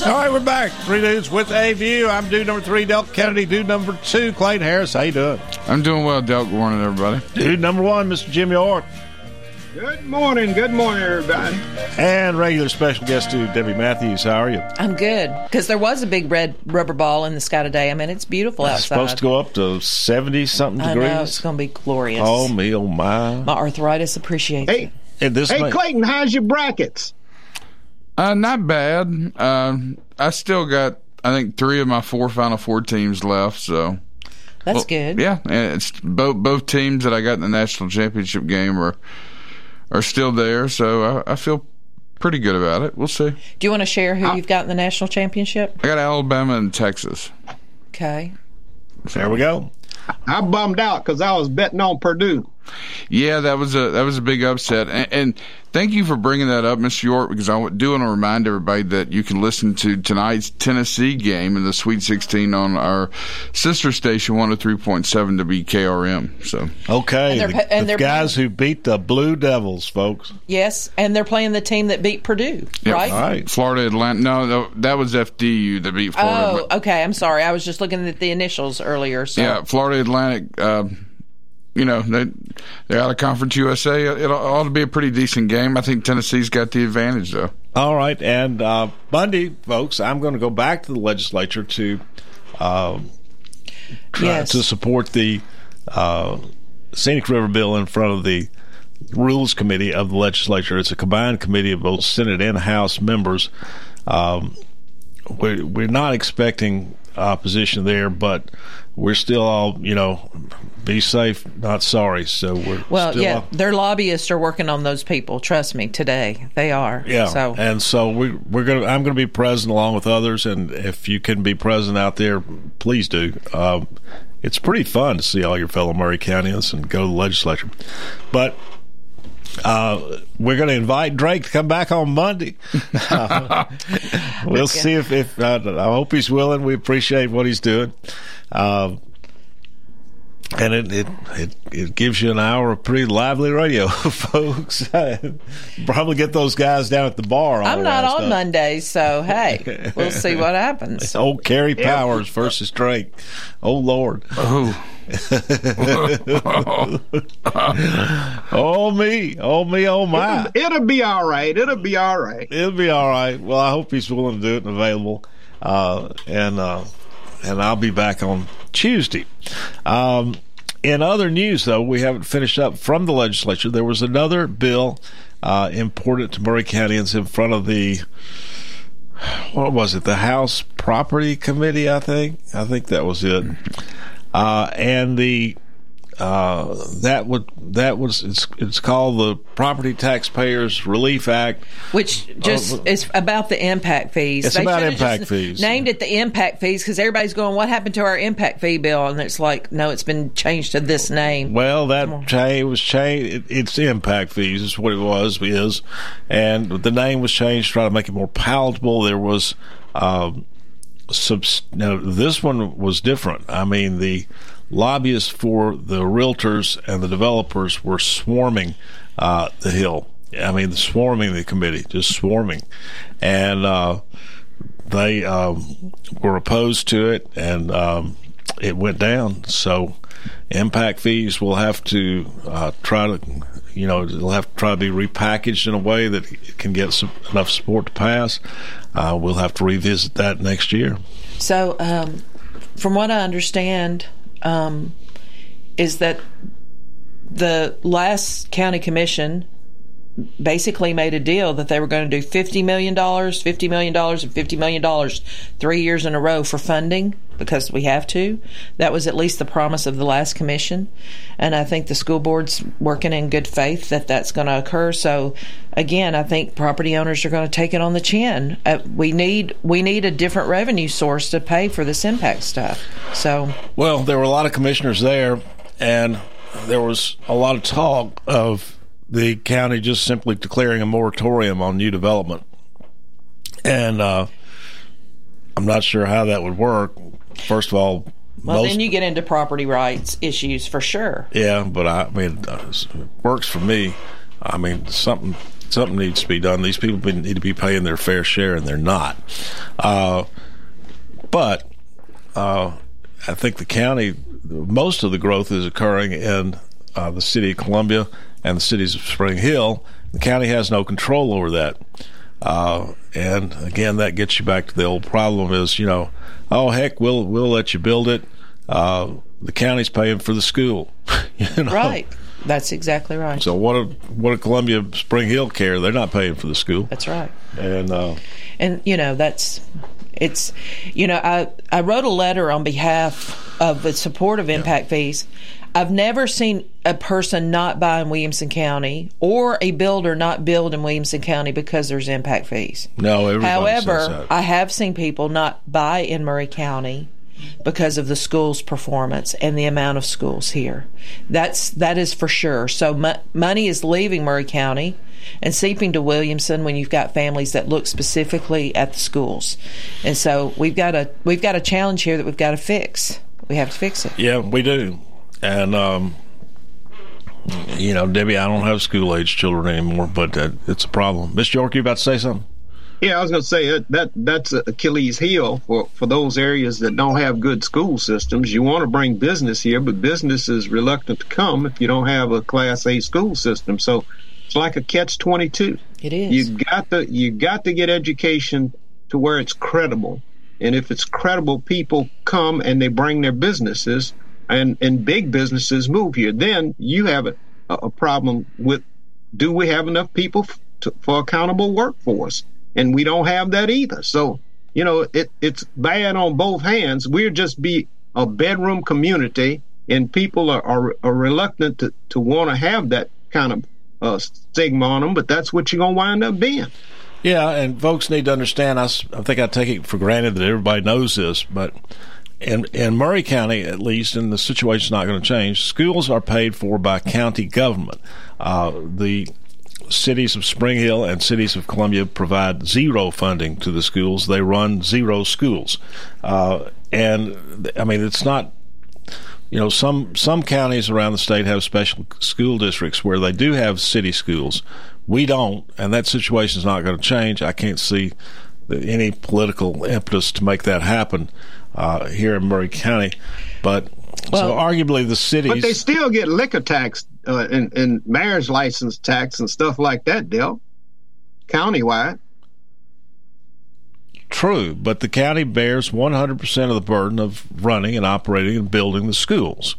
[SPEAKER 4] All right, we're back. Three dudes with a view. I'm dude number three, Del Kennedy. Dude number two, Clayton Harris. How you doing?
[SPEAKER 5] I'm doing well, Del. Good morning, everybody.
[SPEAKER 4] Dude number one, Mr. Jimmy York.
[SPEAKER 7] Good morning. Good morning, everybody.
[SPEAKER 4] And regular special guest dude, Debbie Matthews. How are you?
[SPEAKER 6] I'm good because there was a big red rubber ball in the sky today. I mean, it's beautiful
[SPEAKER 4] It's
[SPEAKER 6] outside.
[SPEAKER 4] supposed to go up to 70 something
[SPEAKER 6] I
[SPEAKER 4] degrees.
[SPEAKER 6] know it's going to be glorious.
[SPEAKER 4] Oh, me, oh, my.
[SPEAKER 6] My arthritis appreciates
[SPEAKER 7] Hey,
[SPEAKER 6] it.
[SPEAKER 4] And this
[SPEAKER 7] hey,
[SPEAKER 4] may-
[SPEAKER 7] Clayton, how's your brackets?
[SPEAKER 5] Uh, not bad. Uh, I still got, I think, three of my four Final Four teams left. So
[SPEAKER 6] That's
[SPEAKER 5] Well,
[SPEAKER 6] good.
[SPEAKER 5] Yeah, it's both both teams that I got in the national championship game are are still there. So I, I feel pretty good about it. We'll see.
[SPEAKER 6] Do you want to share who you've got in the national championship?
[SPEAKER 5] I got Alabama and Texas.
[SPEAKER 6] Okay.
[SPEAKER 4] There we go.
[SPEAKER 7] I bummed out because I was betting on Purdue.
[SPEAKER 5] Yeah, that was a that was a big upset, and, and thank you for bringing that up, Mr. York, because I do want to remind everybody that you can listen to tonight's Tennessee game in the Sweet 16 on our sister station 103.7 to WKRM. So
[SPEAKER 4] Okay,
[SPEAKER 6] And they're
[SPEAKER 4] the,
[SPEAKER 6] and
[SPEAKER 4] the
[SPEAKER 6] they're
[SPEAKER 4] guys who beat the Blue Devils, folks.
[SPEAKER 6] Yes, and they're playing the team that beat Purdue,
[SPEAKER 5] Yeah,
[SPEAKER 6] right?
[SPEAKER 5] Florida Atlantic. No, no, that was FDU that beat Florida.
[SPEAKER 6] Oh, okay. I'm sorry. I was just looking at the initials earlier. So.
[SPEAKER 5] Yeah, Florida Atlantic. Uh, you know they they're out of Conference USA. It ought to be a pretty decent game. I think Tennessee's got the advantage though.
[SPEAKER 4] All right, and uh, Monday, folks, I'm going to go back to the legislature to um, try
[SPEAKER 6] Yes.
[SPEAKER 4] to support the uh, scenic river bill in front of the rules committee of the legislature. It's a combined committee of both Senate and House members. Um, we're, we're not expecting opposition there, but we're still all, you know, be safe, not sorry. So we're
[SPEAKER 6] Well, yeah, their lobbyists are working on those people. Trust me, today they are.
[SPEAKER 4] Yeah,
[SPEAKER 6] So
[SPEAKER 4] and so we we're gonna I'm gonna be present along with others, and if you can be present out there, please do. Um, it's pretty fun to see all your fellow Maury Countians and go to the legislature. But Uh, we're going to invite Drake to come back on Monday. Uh, we'll see if, if uh, I hope he's willing. We appreciate what he's doing. And it, it it it gives you an hour of pretty lively radio, folks. Probably get those guys down at the bar.
[SPEAKER 6] I'm not on Mondays, so hey, we'll see what happens.
[SPEAKER 4] It's Old Kerry Powers versus Drake. Oh Lord.
[SPEAKER 5] Oh.
[SPEAKER 4] oh me, oh me, oh my!
[SPEAKER 7] It'll, it'll, be all right. It'll be all right.
[SPEAKER 4] It'll be all right. Well, I hope he's willing to do it and available, uh, and uh, and I'll be back on Tuesday. Um, in other news, though, we haven't finished up from the legislature. There was another bill uh, important to Maury Countians in front of the what was it? The House Property Committee, I think. I think that was it. Uh, and the uh, that would that was it's it's called the Property Taxpayers Relief Act,
[SPEAKER 6] which just uh, is about the impact fees.
[SPEAKER 4] It's
[SPEAKER 6] they
[SPEAKER 4] about impact fees.
[SPEAKER 6] Named it the impact fees because everybody's going, "What happened to our impact fee bill?" And it's like, no, it's been changed to this name.
[SPEAKER 4] Well, that change was changed. It, it's impact fees. Is what it was is, and the name was changed to try to make it more palatable. There was. Um, subs- now this one was different. I mean the lobbyists for the realtors and the developers were swarming uh, the Hill. I mean, swarming the committee, just swarming, and uh, they um, were opposed to it, and um, it went down. So, impact fees will have to uh, try to, you know, they'll have to try to be repackaged in a way that it can get some, enough support to pass. Uh, we'll have to revisit that next year.
[SPEAKER 6] So, um, from what I understand, um, is that the last county commission basically made a deal that they were going to do $50 million, $50 million, and $50 million three years in a row for funding because we have to. That was at least the promise of the last commission. And I think the school board's working in good faith that that's going to occur. So, again, I think property owners are going to take it on the chin. Uh, we need we need a different revenue source to pay for this impact stuff. So,
[SPEAKER 4] well, there were a lot of commissioners there, and there was a lot of talk of the county just simply declaring a moratorium on new development. And uh, I'm not sure how that would work. First of all,
[SPEAKER 6] well, most, then you get into property rights issues for sure.
[SPEAKER 4] Yeah, but I, I mean, it works for me. I mean, something something needs to be done. These people need to be paying their fair share, and they're not. Uh, but uh, I think the county, most of the growth is occurring in uh, the city of Columbia and the cities of Spring Hill. The county has no control over that. Uh, and again, that gets you back to the old problem: is you know, oh heck, we'll we'll let you build it. Uh, the county's paying for the school, you know?
[SPEAKER 6] right? That's exactly right.
[SPEAKER 4] So what a what a Columbia Spring Hill care? They're not paying for the school.
[SPEAKER 6] That's right.
[SPEAKER 4] And uh,
[SPEAKER 6] and you know that's it's you know I I wrote a letter on behalf of the support of impact yeah. fees I've never seen a person not buy in Williamson County or a builder not build in Williamson County because there's impact fees.
[SPEAKER 4] No,
[SPEAKER 6] however, I have seen people not buy in Maury County because of the school's performance and the amount of schools here. That's that is for sure. So money is leaving Maury County and seeping to Williamson when you've got families that look specifically at the schools. And so we've got a we've got a challenge here that we've got to fix. We have to fix it.
[SPEAKER 4] Yeah, we do. And, um, you know, Debbie, I don't have school age children anymore, but uh, it's a problem. Miss York, you about to say something?
[SPEAKER 7] Yeah, I was going to say that, that that's Achilles' heel for, for those areas that don't have good school systems. You want to bring business here, but business is reluctant to come if you don't have a Class A school system. So it's like a catch twenty two.
[SPEAKER 6] It is.
[SPEAKER 7] You got to you got to get education to where it's credible, and if it's credible, people come and they bring their businesses and and big businesses move here, then you have a, a problem with do we have enough people to, for accountable workforce? And we don't have that either. So you know it it's bad on both hands. We're just be a bedroom community, and people are are, are reluctant to to want to have that kind of uh, stigma on them. But that's what you're gonna wind up being.
[SPEAKER 4] Yeah, and folks need to understand. I, I think I take it for granted that everybody knows this, but in, in Maury County, at least, and the situation's not going to change, schools are paid for by county government. Uh, the cities of Spring Hill and cities of Columbia provide zero funding to the schools. They run zero schools, uh, and I mean it's not. You know, some some counties around the state have special school districts where they do have city schools. We don't, and that situation is not going to change. I can't see any political impetus to make that happen uh, here in Maury County. But so arguably the cities.
[SPEAKER 7] But they still get liquor tax uh, and, and marriage license tax and stuff like that, Dale, countywide.
[SPEAKER 4] True, but the county bears 100% of the burden of running and operating and building the schools.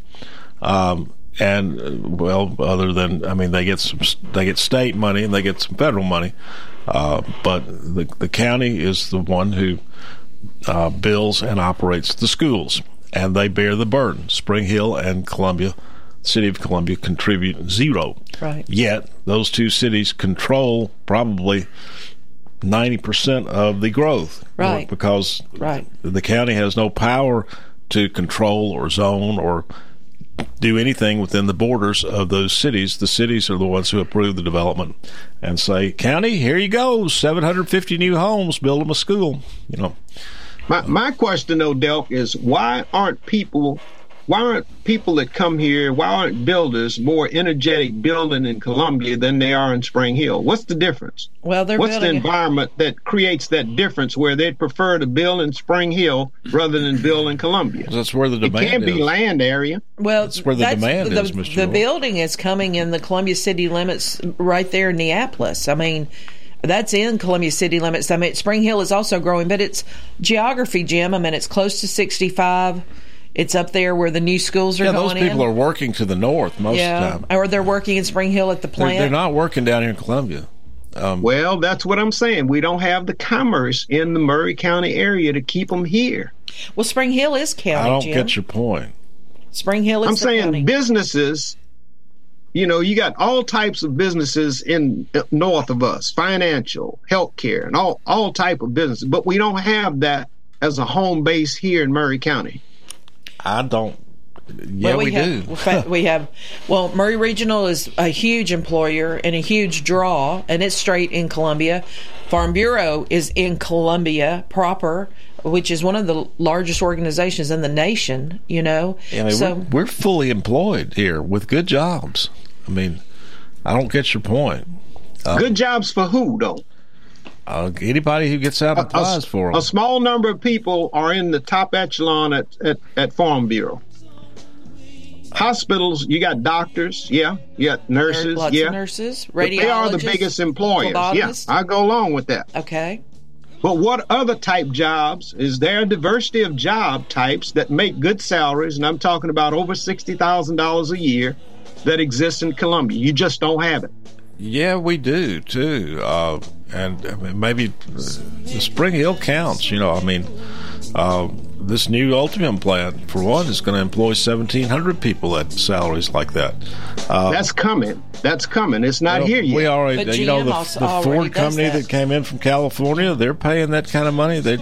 [SPEAKER 4] Um, and uh, well, other than I mean, they get some, they get state money and they get some federal money, uh, but the the county is the one who uh, bills and operates the schools, and they bear the burden. Spring Hill and Columbia, City of Columbia, contribute zero.
[SPEAKER 6] Right.
[SPEAKER 4] Yet those two cities control probably ninety percent of the growth,
[SPEAKER 6] Right.
[SPEAKER 4] Because
[SPEAKER 6] Right.
[SPEAKER 4] the county has no power to control or zone or do anything within the borders of those cities. The cities are the ones who approve the development and say, "County, here you go, 750 new homes, build them a school." You know,
[SPEAKER 7] My my question though, Delk, is why aren't people why aren't people that come here, why aren't builders more energetic building in Columbia than they are in Spring Hill? What's the difference?
[SPEAKER 6] Well, they're
[SPEAKER 7] What's the
[SPEAKER 6] building.
[SPEAKER 7] environment that creates that difference where they'd prefer to build in Spring Hill rather than build in Columbia?
[SPEAKER 4] that's where the demand.
[SPEAKER 7] It can't be land area.
[SPEAKER 6] Well,
[SPEAKER 4] That's where the demand
[SPEAKER 6] the,
[SPEAKER 4] is, Mr.
[SPEAKER 6] The
[SPEAKER 4] Joel.
[SPEAKER 6] building is coming in the Columbia city limits right there in Neapolis. I mean, that's in Columbia city limits. I mean, Spring Hill is also growing, but it's geography, Jim. I mean, it's close to 65. It's up there where the new schools are
[SPEAKER 4] yeah, those people
[SPEAKER 6] in.
[SPEAKER 4] are working to the north most
[SPEAKER 6] yeah,
[SPEAKER 4] of the time.
[SPEAKER 6] or they're working in Spring Hill at the
[SPEAKER 4] They're,
[SPEAKER 6] plant.
[SPEAKER 4] they're not working down here in Columbia. Um,
[SPEAKER 7] Well, that's what I'm saying. We don't have the commerce in the Maury County area to keep them here.
[SPEAKER 6] Well, Spring Hill is county.
[SPEAKER 4] I don't
[SPEAKER 6] Jim.
[SPEAKER 4] get your point.
[SPEAKER 6] Spring Hill is
[SPEAKER 7] I'm
[SPEAKER 6] the
[SPEAKER 7] saying
[SPEAKER 6] county.
[SPEAKER 7] businesses. You know, you got all types of businesses in uh, north of us, financial, healthcare, and all all type of businesses. But we don't have that as a home base here in Maury County.
[SPEAKER 4] I don't. Yeah,
[SPEAKER 6] Well,
[SPEAKER 4] we,
[SPEAKER 6] have,
[SPEAKER 4] do.
[SPEAKER 6] we have. Well, Maury Regional is a huge employer and a huge draw, and it's straight in Columbia. Farm Bureau is in Columbia proper, which is one of the largest organizations in the nation. You know,
[SPEAKER 4] I mean,
[SPEAKER 6] so
[SPEAKER 4] we're, we're fully employed here with good jobs. I mean, I don't get your point. Uh,
[SPEAKER 7] Good jobs for who, though?
[SPEAKER 4] Uh, anybody who gets out and applies for them.
[SPEAKER 7] A small number of people are in the top echelon at, at, at Farm Bureau. Hospitals, you got doctors, yeah, you got nurses,
[SPEAKER 6] lots of
[SPEAKER 7] yeah.
[SPEAKER 6] nurses,
[SPEAKER 7] But they are the biggest employers. Yeah. I go along with that.
[SPEAKER 6] okay.
[SPEAKER 7] But what other type jobs? Is there a diversity of job types that make good salaries? And I'm talking about over $60,000 a year that exists in Columbia. You just don't have it.
[SPEAKER 4] Yeah, we do too. Uh, and I mean, maybe the Spring Hill counts. You know, I mean, uh, this new Ultium plant, for one, is going to employ 1,700 people at salaries like that. Uh,
[SPEAKER 7] That's coming. That's coming. It's not
[SPEAKER 4] well,
[SPEAKER 7] here yet.
[SPEAKER 4] We already,
[SPEAKER 6] But
[SPEAKER 4] you know, the,
[SPEAKER 6] also
[SPEAKER 4] the Ford company that.
[SPEAKER 6] that.
[SPEAKER 4] came in from California, they're paying that kind of money. They,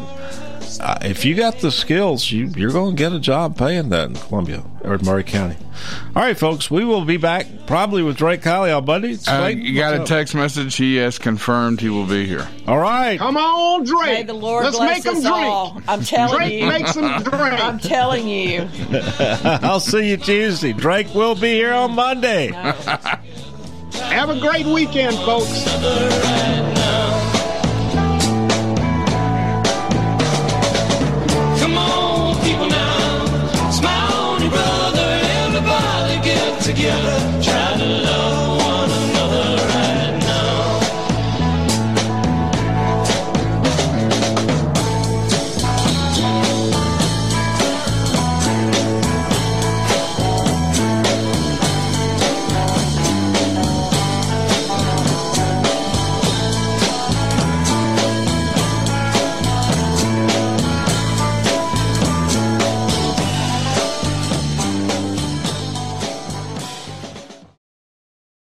[SPEAKER 4] if you got the skills, you, you're going to get a job paying that in Columbia or Maury County. All right, folks, we will be back probably with Drake Colley on Monday.
[SPEAKER 5] Uh, you got a
[SPEAKER 4] up?
[SPEAKER 5] text message. He has confirmed he will be here.
[SPEAKER 4] All right.
[SPEAKER 7] Come on, Drake.
[SPEAKER 6] May the Lord
[SPEAKER 7] Let's
[SPEAKER 6] bless
[SPEAKER 7] make them
[SPEAKER 6] us
[SPEAKER 7] drink.
[SPEAKER 6] all. I'm telling
[SPEAKER 7] Drake
[SPEAKER 6] you.
[SPEAKER 7] makes them drink.
[SPEAKER 6] I'm telling you.
[SPEAKER 4] I'll see you Tuesday. Drake will be here on Monday.
[SPEAKER 7] Have a great weekend, folks. together.